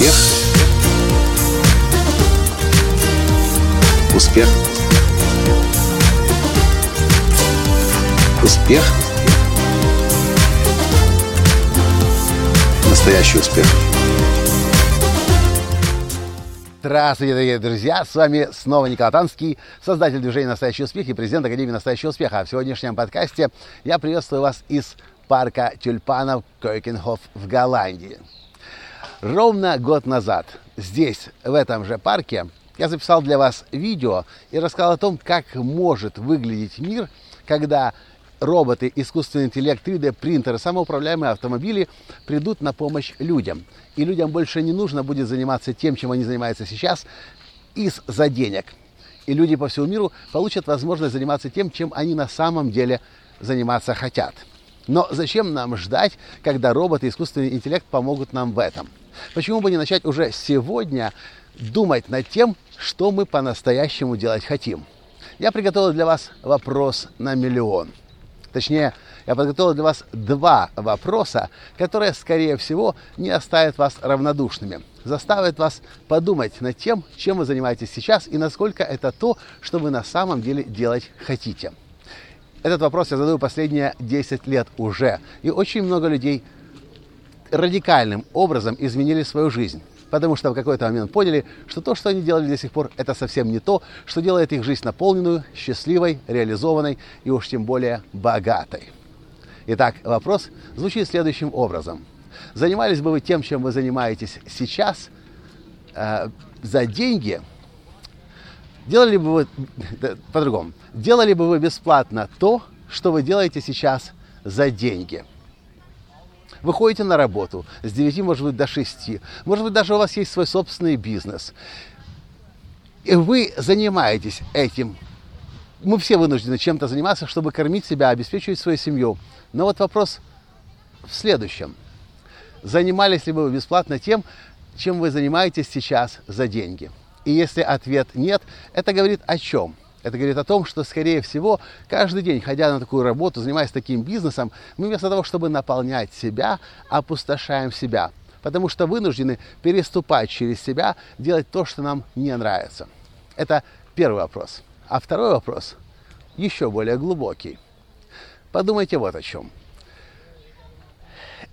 Успех. Успех. Успех. Настоящий успех. Здравствуйте, дорогие друзья! С вами снова Николай Танский, создатель движения «Настоящий успех» и президент Академии «Настоящего успеха». А в сегодняшнем подкасте я приветствую вас из парка тюльпанов Койкенхоф в Голландии. Ровно год назад здесь, в этом же парке, я записал для вас видео и рассказал о том, как может выглядеть мир, когда роботы, искусственный интеллект, 3D принтеры, самоуправляемые автомобили придут на помощь людям. И людям больше не нужно будет заниматься тем, чем они занимаются сейчас, из-за денег. И люди по всему миру получат возможность заниматься тем, чем они на самом деле заниматься хотят. Но зачем нам ждать, когда роботы и искусственный интеллект помогут нам в этом? Почему бы не начать уже сегодня думать над тем, что мы по-настоящему делать хотим? Я приготовил для вас вопрос на миллион. Точнее, я подготовил для вас два вопроса, которые, скорее всего, не оставят вас равнодушными, заставят вас подумать над тем, чем вы занимаетесь сейчас и насколько это то, что вы на самом деле делать хотите. Этот вопрос я задаю последние 10 лет уже, и очень много людей радикальным образом изменили свою жизнь потому что в какой-то момент поняли, что то, что они делали до сих пор, это совсем не то, что делает их жизнь наполненную, счастливой, реализованной и уж тем более богатой. Итак, вопрос звучит следующим образом. Занимались бы вы тем, чем вы занимаетесь сейчас, э, за деньги? Делали бы вы, по-другому, делали бы вы бесплатно то, что вы делаете сейчас за деньги – вы ходите на работу с 9, может быть, до 6. Может быть, даже у вас есть свой собственный бизнес. И вы занимаетесь этим. Мы все вынуждены чем-то заниматься, чтобы кормить себя, обеспечивать свою семью. Но вот вопрос в следующем. Занимались ли бы вы бесплатно тем, чем вы занимаетесь сейчас за деньги? И если ответ нет, это говорит о чем? Это говорит о том, что, скорее всего, каждый день, ходя на такую работу, занимаясь таким бизнесом, мы вместо того, чтобы наполнять себя, опустошаем себя. Потому что вынуждены переступать через себя, делать то, что нам не нравится. Это первый вопрос. А второй вопрос еще более глубокий. Подумайте вот о чем.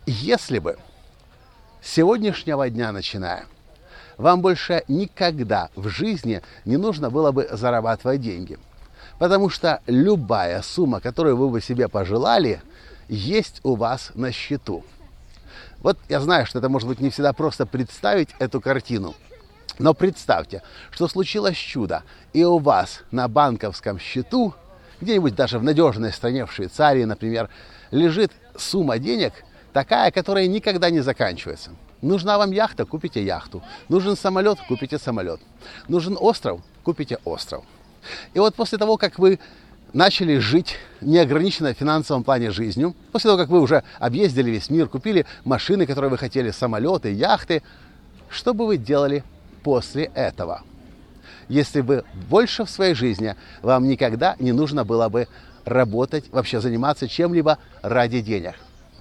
Если бы с сегодняшнего дня начиная – вам больше никогда в жизни не нужно было бы зарабатывать деньги. Потому что любая сумма, которую вы бы себе пожелали, есть у вас на счету. Вот я знаю, что это может быть не всегда просто представить эту картину. Но представьте, что случилось чудо, и у вас на банковском счету, где-нибудь даже в надежной стране, в Швейцарии, например, лежит сумма денег такая, которая никогда не заканчивается – Нужна вам яхта, купите яхту. Нужен самолет, купите самолет. Нужен остров, купите остров. И вот после того, как вы начали жить неограниченно в финансовом плане жизнью, после того, как вы уже объездили весь мир, купили машины, которые вы хотели, самолеты, яхты, что бы вы делали после этого? Если бы больше в своей жизни вам никогда не нужно было бы работать, вообще заниматься чем-либо ради денег.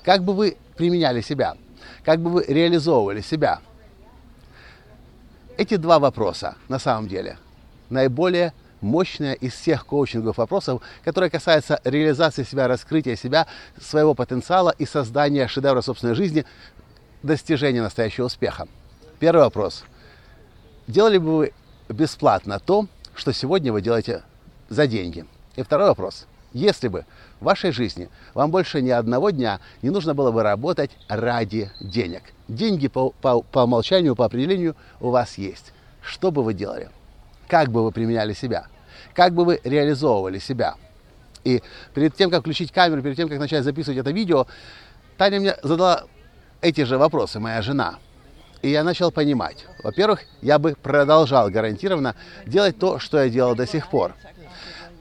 Как бы вы применяли себя? Как бы вы реализовывали себя? Эти два вопроса, на самом деле, наиболее мощная из всех коучинговых вопросов, которые касаются реализации себя, раскрытия себя, своего потенциала и создания шедевра собственной жизни, достижения настоящего успеха. Первый вопрос. Делали бы вы бесплатно то, что сегодня вы делаете за деньги? И второй вопрос. Если бы в вашей жизни вам больше ни одного дня не нужно было бы работать ради денег. Деньги по, по, по умолчанию, по определению у вас есть. Что бы вы делали? Как бы вы применяли себя? Как бы вы реализовывали себя? И перед тем, как включить камеру, перед тем, как начать записывать это видео, Таня мне задала эти же вопросы, моя жена. И я начал понимать. Во-первых, я бы продолжал гарантированно делать то, что я делал до сих пор.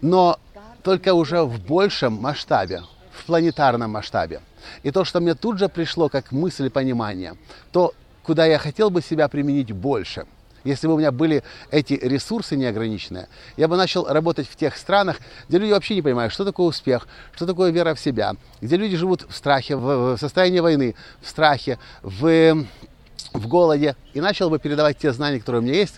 Но только уже в большем масштабе, в планетарном масштабе. И то, что мне тут же пришло как мысль и понимание, то, куда я хотел бы себя применить больше. Если бы у меня были эти ресурсы неограниченные, я бы начал работать в тех странах, где люди вообще не понимают, что такое успех, что такое вера в себя, где люди живут в страхе, в состоянии войны, в страхе, в в голоде и начал бы передавать те знания, которые у меня есть,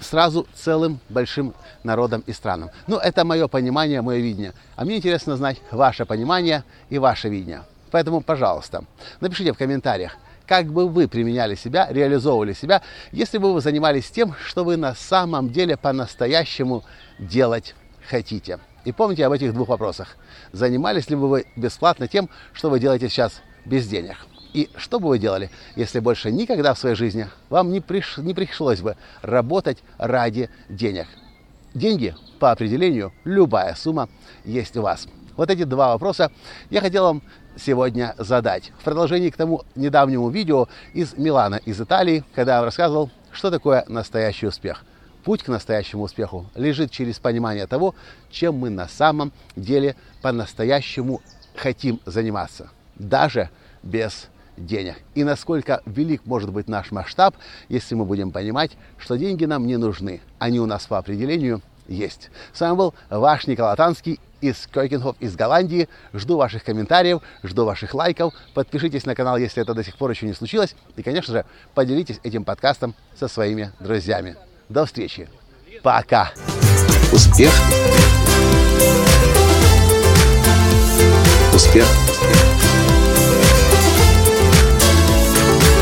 сразу целым большим народам и странам. Ну, это мое понимание, мое видение. А мне интересно знать ваше понимание и ваше видение. Поэтому, пожалуйста, напишите в комментариях, как бы вы применяли себя, реализовывали себя, если бы вы занимались тем, что вы на самом деле по-настоящему делать хотите. И помните об этих двух вопросах. Занимались ли бы вы бесплатно тем, что вы делаете сейчас без денег? И что бы вы делали, если больше никогда в своей жизни вам не, приш... не пришлось бы работать ради денег? Деньги, по определению, любая сумма есть у вас. Вот эти два вопроса я хотел вам сегодня задать. В продолжении к тому недавнему видео из Милана, из Италии, когда я рассказывал, что такое настоящий успех. Путь к настоящему успеху лежит через понимание того, чем мы на самом деле по-настоящему хотим заниматься, даже без денег. И насколько велик может быть наш масштаб, если мы будем понимать, что деньги нам не нужны. Они у нас по определению есть. С вами был ваш Николай Танский из Койкенхоф из Голландии. Жду ваших комментариев, жду ваших лайков. Подпишитесь на канал, если это до сих пор еще не случилось. И, конечно же, поделитесь этим подкастом со своими друзьями. До встречи. Пока. Успех. Успех.